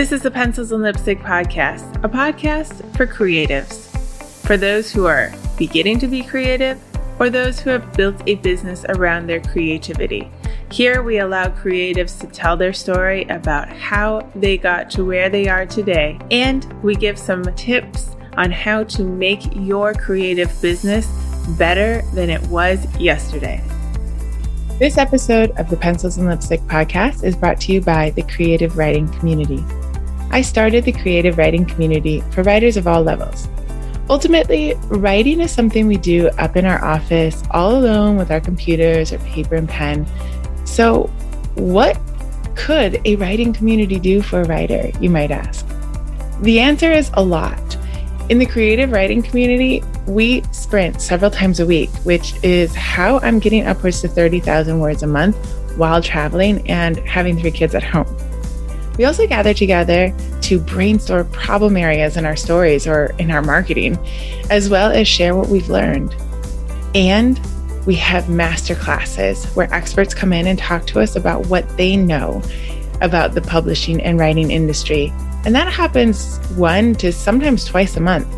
This is the Pencils and Lipstick Podcast, a podcast for creatives, for those who are beginning to be creative or those who have built a business around their creativity. Here, we allow creatives to tell their story about how they got to where they are today, and we give some tips on how to make your creative business better than it was yesterday. This episode of the Pencils and Lipstick podcast is brought to you by the Creative Writing Community. I started the creative writing community for writers of all levels. Ultimately, writing is something we do up in our office, all alone with our computers or paper and pen. So, what could a writing community do for a writer, you might ask? The answer is a lot. In the creative writing community, we sprint several times a week, which is how I'm getting upwards to 30,000 words a month while traveling and having three kids at home. We also gather together to brainstorm problem areas in our stories or in our marketing, as well as share what we've learned. And we have master classes where experts come in and talk to us about what they know about the publishing and writing industry. And that happens one to sometimes twice a month.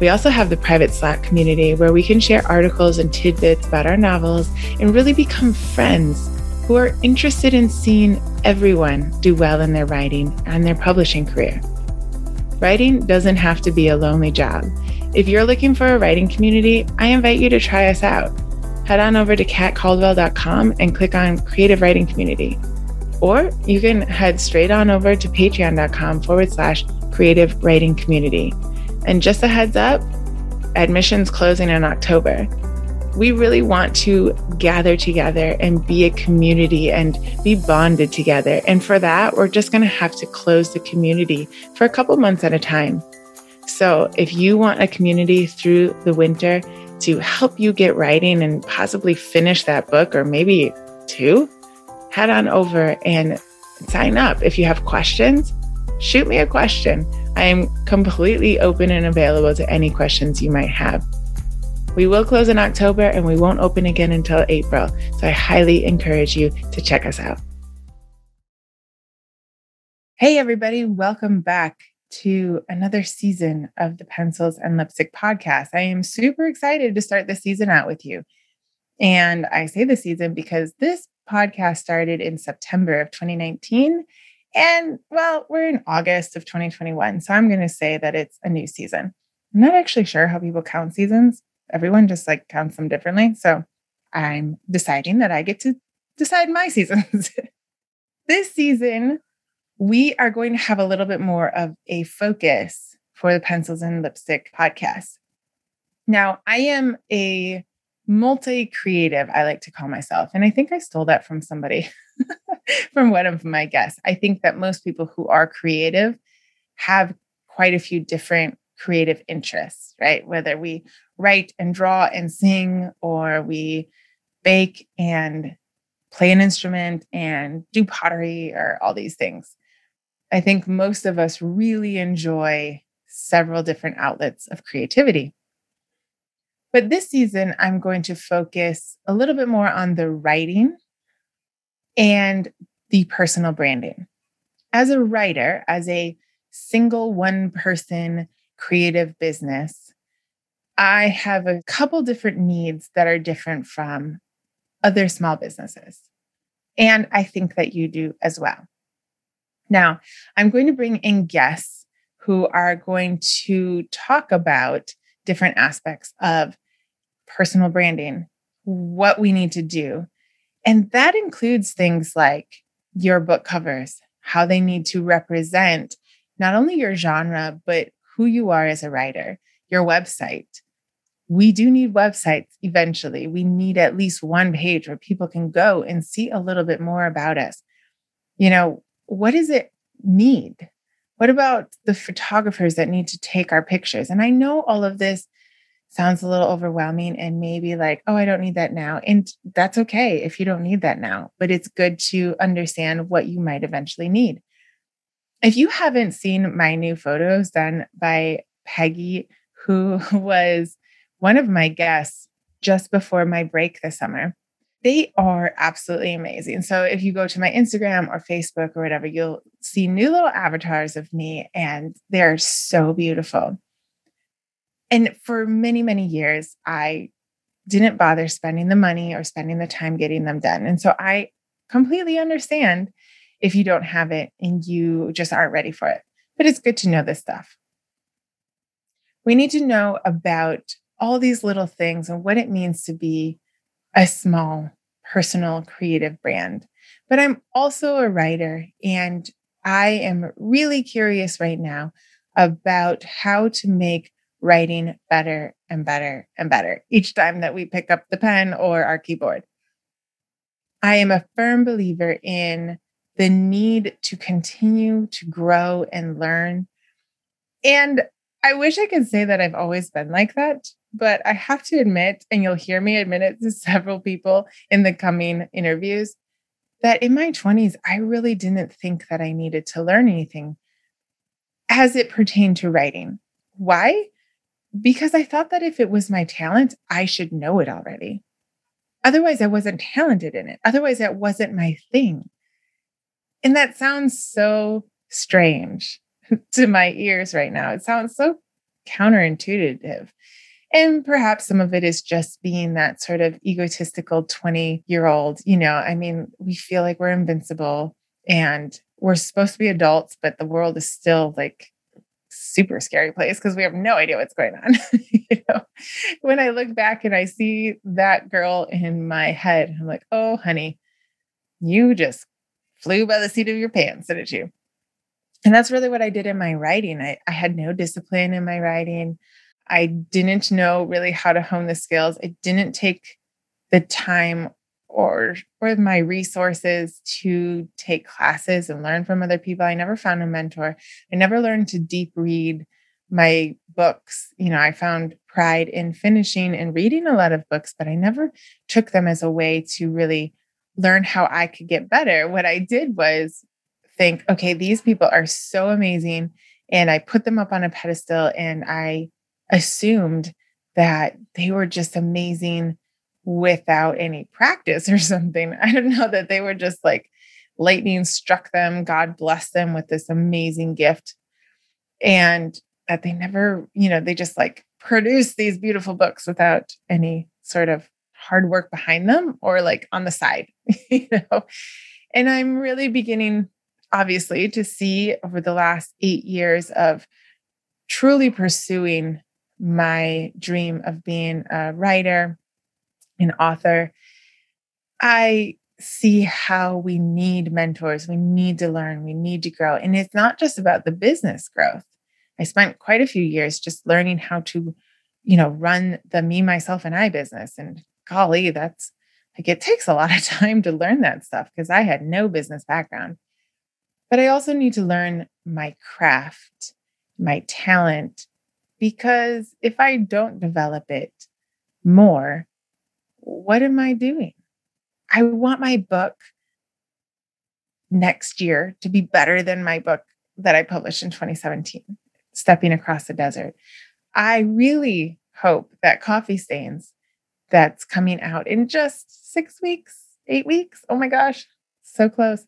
We also have the private Slack community where we can share articles and tidbits about our novels and really become friends who are interested in seeing everyone do well in their writing and their publishing career. Writing doesn't have to be a lonely job. If you're looking for a writing community, I invite you to try us out. Head on over to katcaldwell.com and click on Creative Writing Community. Or you can head straight on over to patreon.com forward slash creative writing community. And just a heads up, admissions closing in October we really want to gather together and be a community and be bonded together. And for that, we're just going to have to close the community for a couple months at a time. So if you want a community through the winter to help you get writing and possibly finish that book or maybe two, head on over and sign up. If you have questions, shoot me a question. I am completely open and available to any questions you might have. We will close in October and we won't open again until April. So I highly encourage you to check us out. Hey, everybody, welcome back to another season of the Pencils and Lipstick podcast. I am super excited to start the season out with you. And I say the season because this podcast started in September of 2019. And well, we're in August of 2021. So I'm going to say that it's a new season. I'm not actually sure how people count seasons everyone just like counts them differently. So I'm deciding that I get to decide my seasons. this season, we are going to have a little bit more of a focus for the Pencils and Lipstick podcast. Now, I am a multi creative, I like to call myself. And I think I stole that from somebody, from one of my guests. I think that most people who are creative have quite a few different creative interests, right? Whether we write and draw and sing, or we bake and play an instrument and do pottery or all these things. I think most of us really enjoy several different outlets of creativity. But this season, I'm going to focus a little bit more on the writing and the personal branding. As a writer, as a single one person creative business, I have a couple different needs that are different from other small businesses. And I think that you do as well. Now, I'm going to bring in guests who are going to talk about different aspects of personal branding, what we need to do. And that includes things like your book covers, how they need to represent not only your genre, but who you are as a writer, your website. We do need websites eventually. We need at least one page where people can go and see a little bit more about us. You know, what does it need? What about the photographers that need to take our pictures? And I know all of this sounds a little overwhelming and maybe like, oh, I don't need that now. And that's okay if you don't need that now, but it's good to understand what you might eventually need. If you haven't seen my new photos done by Peggy, who was one of my guests just before my break this summer, they are absolutely amazing. So if you go to my Instagram or Facebook or whatever, you'll see new little avatars of me, and they're so beautiful. And for many, many years, I didn't bother spending the money or spending the time getting them done. And so I completely understand if you don't have it and you just aren't ready for it. But it's good to know this stuff. We need to know about all these little things and what it means to be a small personal creative brand. But I'm also a writer and I am really curious right now about how to make writing better and better and better each time that we pick up the pen or our keyboard. I am a firm believer in the need to continue to grow and learn. And I wish I could say that I've always been like that, but I have to admit, and you'll hear me admit it to several people in the coming interviews, that in my 20s, I really didn't think that I needed to learn anything as it pertained to writing. Why? because I thought that if it was my talent, I should know it already. Otherwise, I wasn't talented in it. Otherwise, that wasn't my thing. And that sounds so strange to my ears right now. It sounds so counterintuitive. And perhaps some of it is just being that sort of egotistical 20 year old. You know, I mean, we feel like we're invincible and we're supposed to be adults, but the world is still like super scary place because we have no idea what's going on. you know, when I look back and I see that girl in my head, I'm like, oh, honey, you just flew by the seat of your pants, didn't you? And that's really what I did in my writing. I, I had no discipline in my writing. I didn't know really how to hone the skills. I didn't take the time or or my resources to take classes and learn from other people. I never found a mentor. I never learned to deep read my books. You know, I found pride in finishing and reading a lot of books, but I never took them as a way to really learn how I could get better. What I did was think, okay, these people are so amazing. And I put them up on a pedestal and I assumed that they were just amazing without any practice or something. I don't know that they were just like lightning struck them. God blessed them with this amazing gift. And that they never, you know, they just like produce these beautiful books without any sort of hard work behind them or like on the side, you know. And I'm really beginning, obviously, to see over the last eight years of truly pursuing my dream of being a writer, an author, I see how we need mentors. We need to learn, we need to grow. And it's not just about the business growth. I spent quite a few years just learning how to, you know, run the me, myself, and I business. And golly, that's like it takes a lot of time to learn that stuff because I had no business background. But I also need to learn my craft, my talent, because if I don't develop it more, what am I doing? I want my book next year to be better than my book that I published in 2017, Stepping Across the Desert. I really hope that Coffee Stains, that's coming out in just six weeks, eight weeks. Oh my gosh, so close.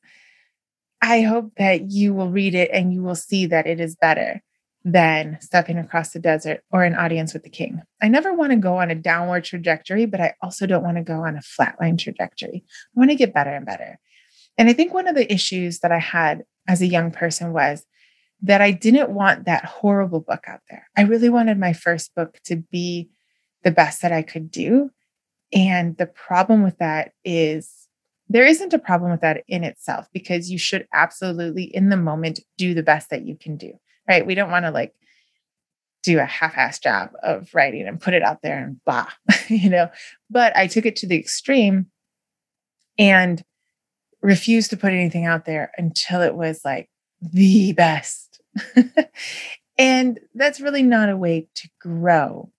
I hope that you will read it and you will see that it is better than stepping across the desert or an audience with the king. I never want to go on a downward trajectory, but I also don't want to go on a flatline trajectory. I want to get better and better. And I think one of the issues that I had as a young person was that I didn't want that horrible book out there. I really wanted my first book to be the best that I could do. And the problem with that is there isn't a problem with that in itself because you should absolutely, in the moment, do the best that you can do right? We don't want to like do a half-ass job of writing and put it out there and blah, you know. But I took it to the extreme and refused to put anything out there until it was like the best. and that's really not a way to grow,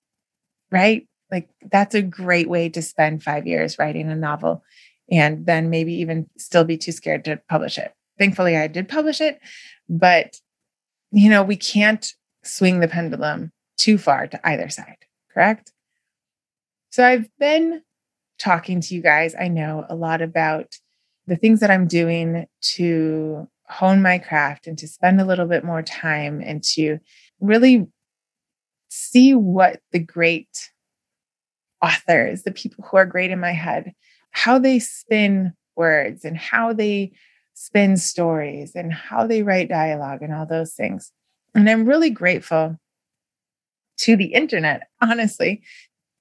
right? Like that's a great way to spend 5 years writing a novel and then maybe even still be too scared to publish it. Thankfully I did publish it, but you know, we can't swing the pendulum too far to either side, correct? So I've been talking to you guys, I know a lot about the things that I'm doing to hone my craft and to spend a little bit more time and to really see what the great authors, the people who are great in my head, how they spin words and how they spin stories and how they write dialogue and all those things. And I'm really grateful to the internet, honestly,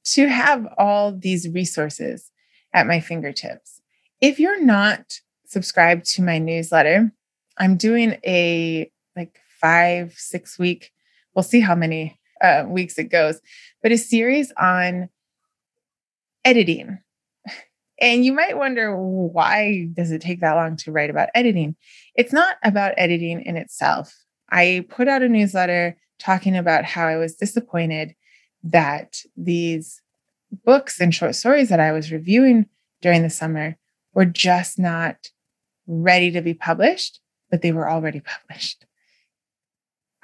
to have all these resources at my fingertips. If you're not subscribed to my newsletter, I'm doing a like five, six week, we'll see how many uh, weeks it goes, but a series on editing. And you might wonder why does it take that long to write about editing? It's not about editing in itself. I put out a newsletter talking about how I was disappointed that these books and short stories that I was reviewing during the summer were just not ready to be published, but they were already published.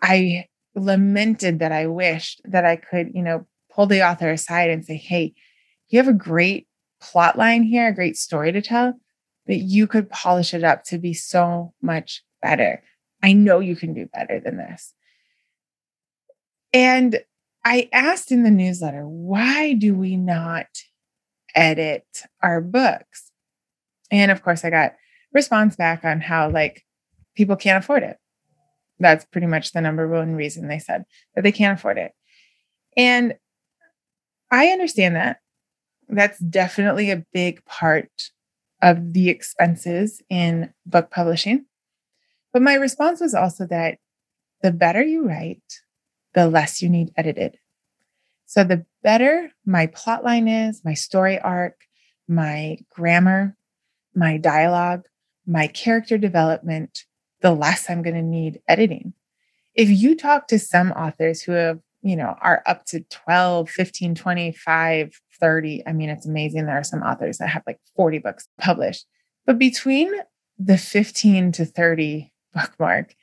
I lamented that I wished that I could, you know, pull the author aside and say, hey, you have a great plot line here, a great story to tell, but you could polish it up to be so much better. I know you can do better than this. And I asked in the newsletter, why do we not edit our books? And of course, I got response back on how like people can't afford it. That's pretty much the number one reason they said that they can't afford it. And I understand that. That's definitely a big part of the expenses in book publishing. But my response was also that the better you write, the less you need edited. So the better my plot line is, my story arc, my grammar, my dialogue, my character development, the less I'm going to need editing. If you talk to some authors who have, you know, are up to 12, 15, 25, 30, I mean, it's amazing. There are some authors that have like 40 books published. But between the 15 to 30 book mark,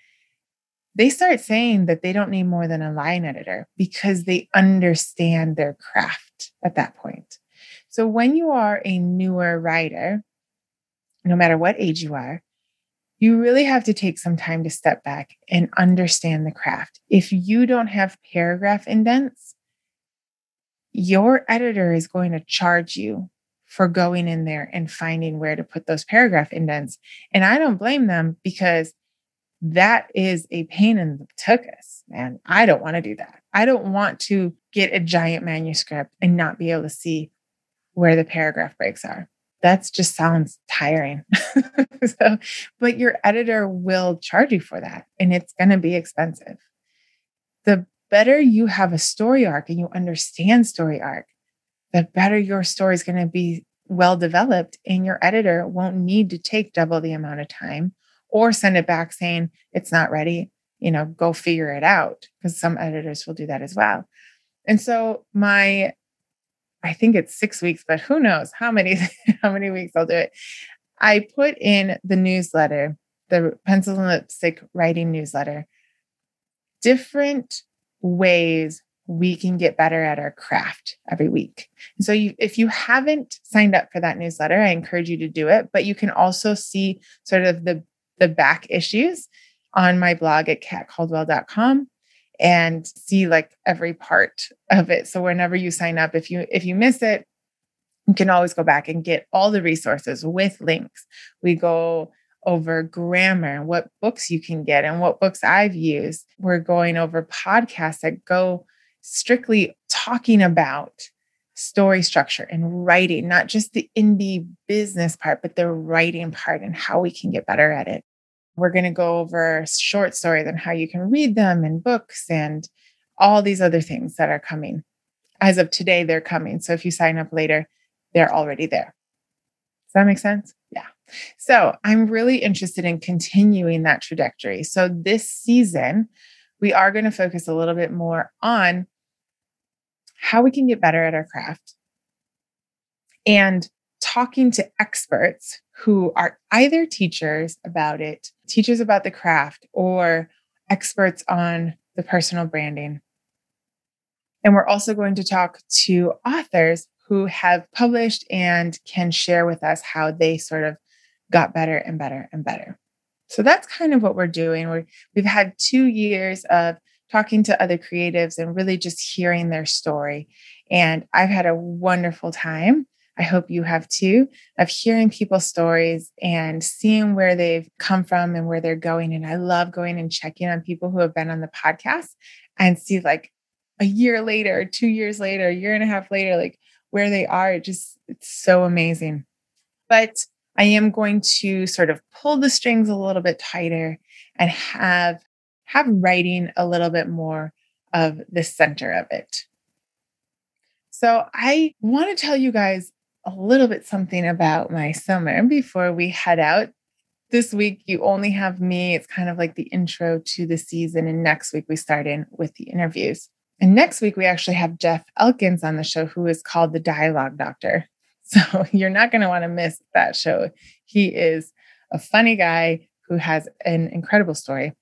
they start saying that they don't need more than a line editor because they understand their craft at that point. So when you are a newer writer, no matter what age you are, you really have to take some time to step back and understand the craft. If you don't have paragraph indents, your editor is going to charge you for going in there and finding where to put those paragraph indents. And I don't blame them because that is a pain in the tuchus, man. I don't want to do that. I don't want to get a giant manuscript and not be able to see where the paragraph breaks are that just sounds tiring. so, but your editor will charge you for that and it's going to be expensive. The better you have a story arc and you understand story arc, the better your story is going to be well developed and your editor won't need to take double the amount of time or send it back saying it's not ready, you know, go figure it out because some editors will do that as well. And so my I think it's six weeks, but who knows how many how many weeks I'll do it. I put in the newsletter, the pencil and lipstick writing newsletter, different ways we can get better at our craft every week. And so you, if you haven't signed up for that newsletter, I encourage you to do it, but you can also see sort of the the back issues on my blog at katcaldwell.com and see like every part of it. So whenever you sign up, if you if you miss it, you can always go back and get all the resources with links. We go over grammar, what books you can get, and what books I've used. We're going over podcasts that go strictly talking about story structure and writing, not just the indie business part, but the writing part and how we can get better at it. We're going to go over short stories and how you can read them in books and all these other things that are coming. As of today, they're coming. So if you sign up later, they're already there. Does that make sense? Yeah. So I'm really interested in continuing that trajectory. So this season, we are going to focus a little bit more on how we can get better at our craft and talking to experts who are either teachers about it, teachers about the craft, or experts on the personal branding. And we're also going to talk to authors who have published and can share with us how they sort of got better and better and better. So that's kind of what we're doing. we we've had two years of talking to other creatives and really just hearing their story. And I've had a wonderful time. I hope you have too, of hearing people's stories and seeing where they've come from and where they're going. And I love going and checking on people who have been on the podcast and see like a year later, two years later, a year and a half later, like where they are. It just, it's so amazing. But I am going to sort of pull the strings a little bit tighter and have have writing a little bit more of the center of it. So I want to tell you guys a little bit something about my summer before we head out. This week, you only have me. It's kind of like the intro to the season. And next week, we start in with the interviews. And next week, we actually have Jeff Elkins on the show, who is called the Dialogue Doctor. So you're not going to want to miss that show. He is a funny guy who has an incredible story.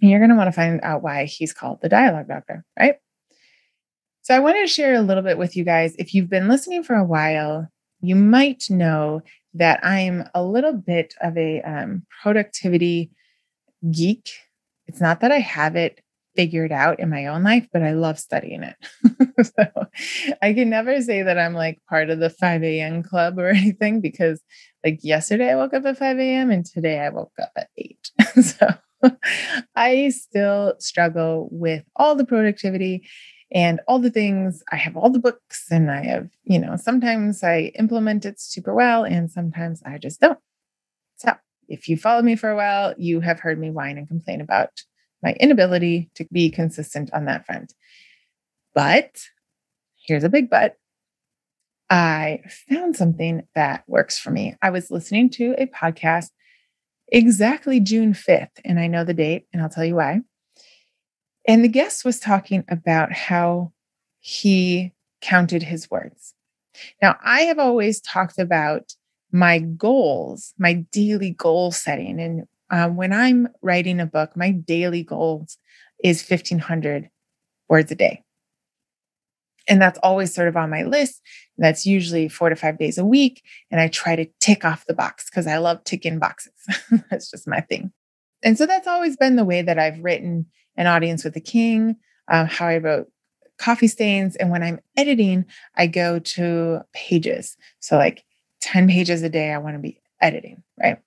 And you're going to want to find out why he's called the Dialogue Doctor, right? So I wanted to share a little bit with you guys. If you've been listening for a while, you might know that I'm a little bit of a um, productivity geek. It's not that I have it figured out in my own life, but I love studying it. so I can never say that I'm like part of the 5 a.m. club or anything because, like, yesterday I woke up at 5 a.m. and today I woke up at 8. so I still struggle with all the productivity and all the things. I have all the books and I have, you know, sometimes I implement it super well and sometimes I just don't. So if you follow me for a while, you have heard me whine and complain about my inability to be consistent on that front. But here's a big but. I found something that works for me. I was listening to a podcast exactly June 5th, and I know the date, and I'll tell you why. And the guest was talking about how he counted his words. Now, I have always talked about my goals, my daily goal setting. And um, when I'm writing a book, my daily goals is 1,500 words a day. And that's always sort of on my list. That's usually four to five days a week. And I try to tick off the box because I love ticking boxes. that's just my thing. And so that's always been the way that I've written an audience with the king, um, how I wrote coffee stains. And when I'm editing, I go to pages. So, like 10 pages a day, I want to be editing, right?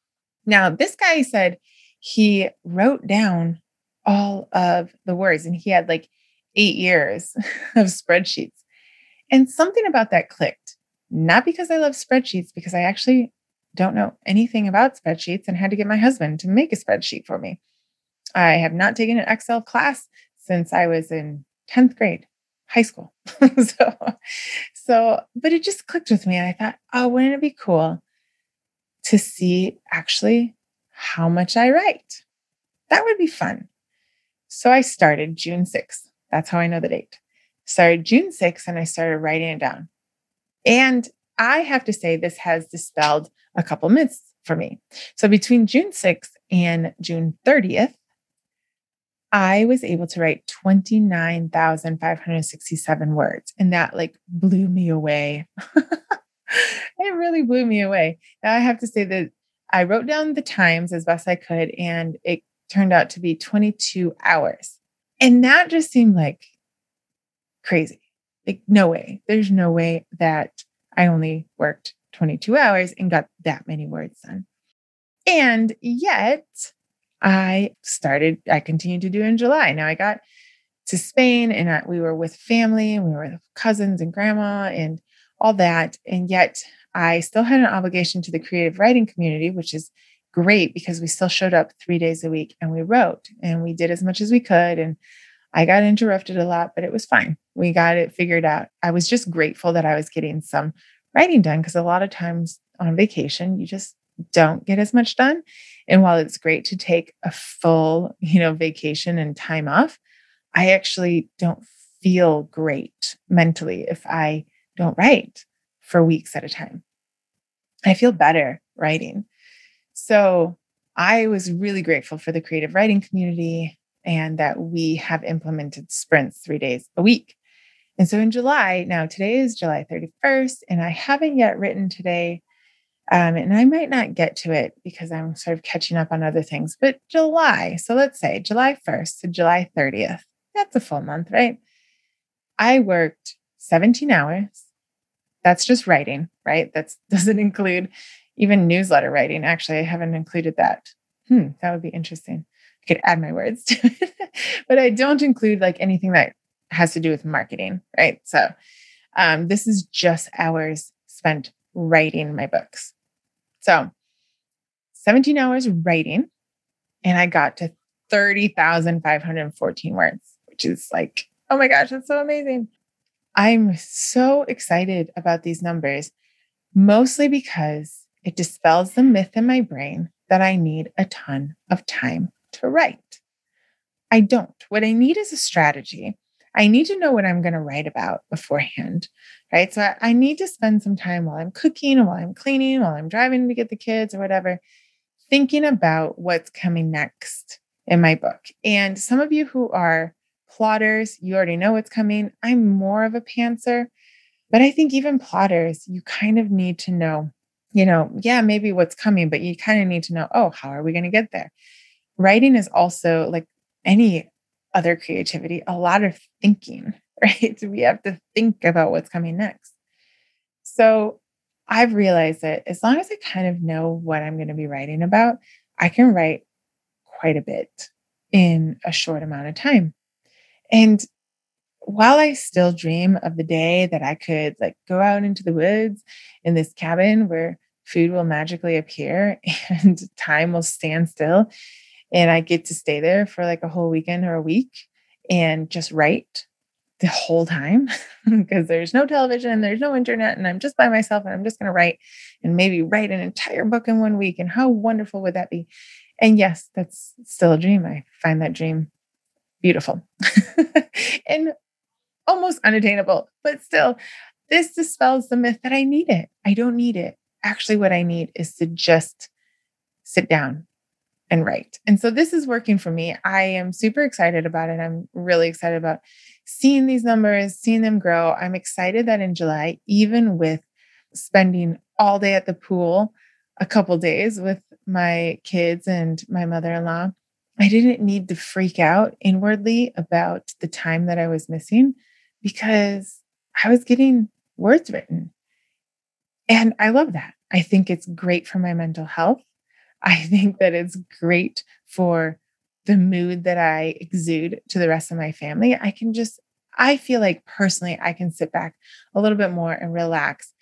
Now, this guy said he wrote down all of the words and he had like eight years of spreadsheets. And something about that clicked, not because I love spreadsheets, because I actually don't know anything about spreadsheets and had to get my husband to make a spreadsheet for me. I have not taken an Excel class since I was in 10th grade, high school. so, so, but it just clicked with me. And I thought, oh, wouldn't it be cool to see actually how much I write? That would be fun. So I started June 6th. That's how I know the date. Started June 6th and I started writing it down. And I have to say, this has dispelled a couple myths for me. So between June 6th and June 30th, I was able to write 29,567 words. And that like blew me away. it really blew me away. Now I have to say that I wrote down the times as best I could, and it turned out to be 22 hours. And that just seemed like crazy. Like, no way. There's no way that I only worked 22 hours and got that many words done. And yet, I started, I continued to do in July. Now I got to Spain and I, we were with family and we were with cousins and grandma and all that. And yet I still had an obligation to the creative writing community, which is great because we still showed up three days a week and we wrote and we did as much as we could. And I got interrupted a lot, but it was fine. We got it figured out. I was just grateful that I was getting some writing done because a lot of times on vacation, you just don't get as much done. And while it's great to take a full, you know, vacation and time off, I actually don't feel great mentally if I don't write for weeks at a time. I feel better writing. So I was really grateful for the creative writing community and that we have implemented sprints three days a week. And so in July, now today is July 31st, and I haven't yet written today. Um, and I might not get to it because I'm sort of catching up on other things, but July. So let's say July 1st to July 30th. That's a full month, right? I worked 17 hours. That's just writing, right? That doesn't include even newsletter writing. Actually, I haven't included that. Hmm, that would be interesting. I could add my words to it, but I don't include like anything that has to do with marketing, right? So um, this is just hours spent writing my books. So 17 hours writing, and I got to 30,514 words, which is like, oh my gosh, that's so amazing. I'm so excited about these numbers, mostly because it dispels the myth in my brain that I need a ton of time to write. I don't. What I need is a strategy. I need to know what I'm going to write about beforehand, right? So I, I, need to spend some time while I'm cooking, while I'm cleaning, while I'm driving to get the kids or whatever, thinking about what's coming next in my book. And some of you who are plotters, you already know what's coming. I'm more of a pantser, but I think even plotters, you kind of need to know, you know, yeah, maybe what's coming, but you kind of need to know, oh, how are we going to get there? Writing is also like any other creativity, a lot of thinking, right? we have to think about what's coming next. So I've realized that as long as I kind of know what I'm going to be writing about, I can write quite a bit in a short amount of time. And while I still dream of the day that I could like go out into the woods in this cabin where food will magically appear and time will stand still and I get to stay there for like a whole weekend or a week and just write the whole time because there's no television and there's no internet and I'm just by myself and I'm just going to write and maybe write an entire book in one week and how wonderful would that be? And yes, that's still a dream. I find that dream beautiful and almost unattainable, but still this dispels the myth that I need it. I don't need it. Actually what I need is to just sit down and write. And so this is working for me. I am super excited about it. I'm really excited about seeing these numbers, seeing them grow. I'm excited that in July, even with spending all day at the pool, a couple days with my kids and my mother in law, I didn't need to freak out inwardly about the time that I was missing because I was getting words written. And I love that. I think it's great for my mental health. I think that it's great for the mood that I exude to the rest of my family. I can just, I feel like personally, I can sit back a little bit more and relax.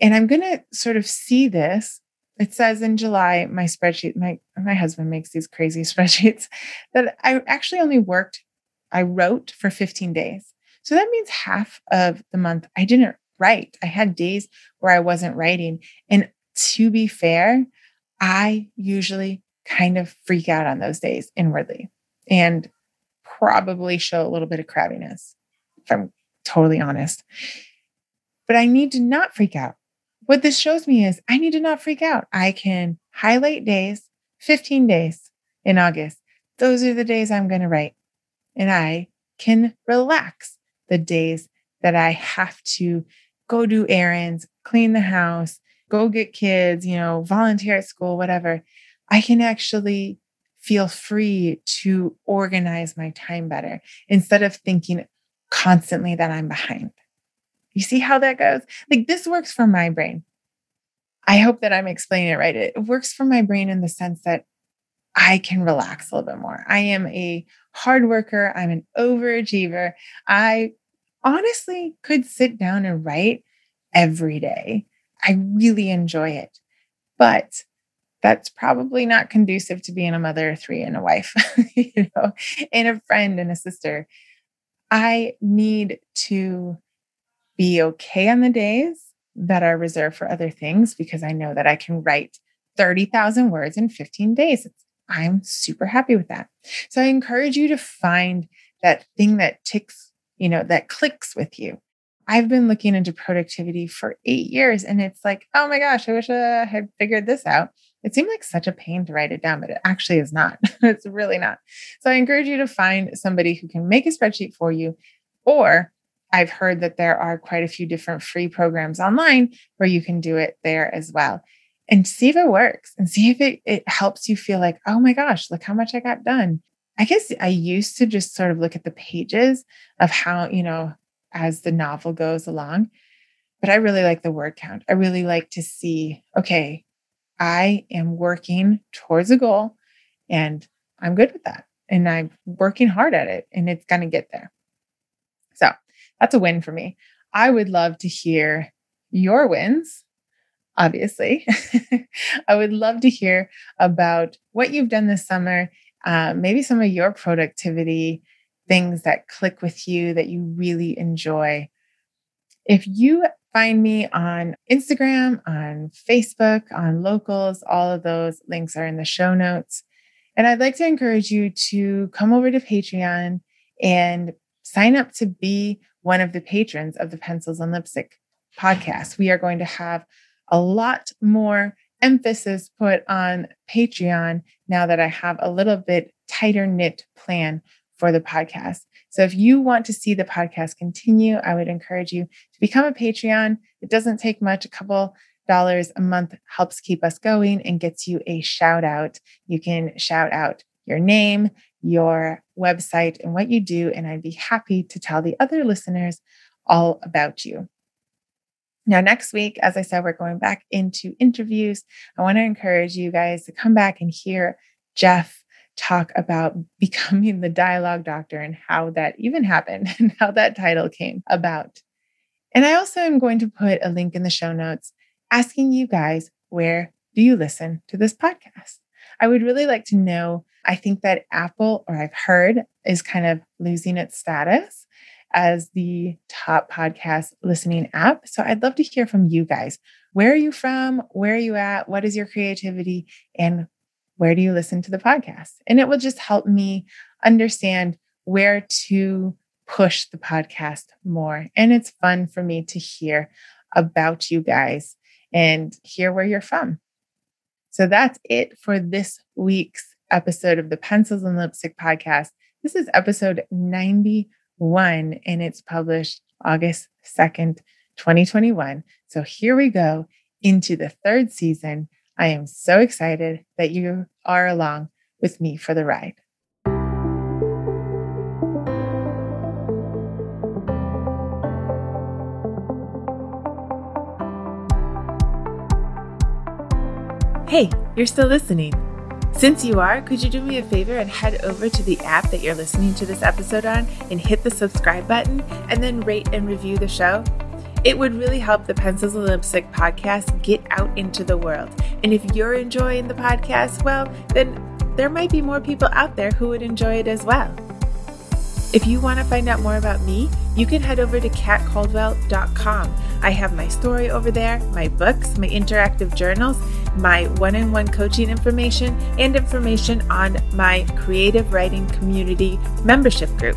And I'm going to sort of see this. It says in July, my spreadsheet, my, my husband makes these crazy spreadsheets that I actually only worked, I wrote for 15 days. So that means half of the month I didn't write. I had days where I wasn't writing. And to be fair, I usually kind of freak out on those days inwardly and probably show a little bit of crabbiness, if I'm totally honest. But I need to not freak out. What this shows me is I need to not freak out. I can highlight days, 15 days in August. Those are the days I'm going to write. And I can relax the days that I have to go do errands, clean the house, go get kids, you know, volunteer at school, whatever, I can actually feel free to organize my time better instead of thinking constantly that I'm behind. You see how that goes? Like this works for my brain. I hope that I'm explaining it right. It works for my brain in the sense that I can relax a little bit more. I am a hard worker, I'm an overachiever. I honestly could sit down and write every day. I really enjoy it. But that's probably not conducive to being a mother of three and a wife, you know, and a friend and a sister. I need to be okay on the days that are reserved for other things because I know that I can write 30,000 words in 15 days. I'm super happy with that. So I encourage you to find that thing that ticks, you know, that clicks with you. I've been looking into productivity for eight years and it's like, oh my gosh, I wish uh, I had figured this out. It seemed like such a pain to write it down, but it actually is not. it's really not. So I encourage you to find somebody who can make a spreadsheet for you or I've heard that there are quite a few different free programs online where you can do it there as well. And see if it works and see if it, it helps you feel like, oh my gosh, look how much I got done. I guess I used to just sort of look at the pages of how, you know, as the novel goes along. But I really like the word count. I really like to see, okay, I am working towards a goal and I'm good with that. And I'm working hard at it and it's going to get there. So that's a win for me. I would love to hear your wins, obviously. I would love to hear about what you've done this summer, uh, maybe some of your productivity things that click with you that you really enjoy. If you find me on Instagram, on Facebook, on locals, all of those links are in the show notes. And I'd like to encourage you to come over to Patreon and sign up to be one of the patrons of the Pencils and Lipstick podcast. We are going to have a lot more emphasis put on Patreon now that I have a little bit tighter knit plan for the podcast. So if you want to see the podcast continue, I would encourage you to become a Patreon. It doesn't take much, a couple dollars a month helps keep us going and gets you a shout out. You can shout out your name, your website, and what you do. And I'd be happy to tell the other listeners all about you. Now, next week, as I said, we're going back into interviews. I want to encourage you guys to come back and hear Jeff talk about becoming the dialogue doctor and how that even happened and how that title came about. And I also am going to put a link in the show notes asking you guys where do you listen to this podcast? I would really like to know. I think that Apple, or I've heard, is kind of losing its status as the top podcast listening app. So I'd love to hear from you guys. Where are you from? Where are you at? What is your creativity? And where do you listen to the podcast? And it will just help me understand where to push the podcast more. And it's fun for me to hear about you guys and hear where you're from. So that's it for this week's episode of the Pencils and Lipstick podcast. This is episode 91 and it's published August 2nd, 2021. So here we go into the third season I am so excited that you are along with me for the ride. Hey, you're still listening. Since you are, could you do me a favor and head over to the app that you're listening to this episode on and hit the subscribe button and then rate and review the show? It would really help the Pencils and Lipstick podcast get out into the world. And if you're enjoying the podcast, well, then there might be more people out there who would enjoy it as well. If you want to find out more about me, you can head over to katcaldwell.com. I have my story over there, my books, my interactive journals, my one on one coaching information, and information on my creative writing community membership group.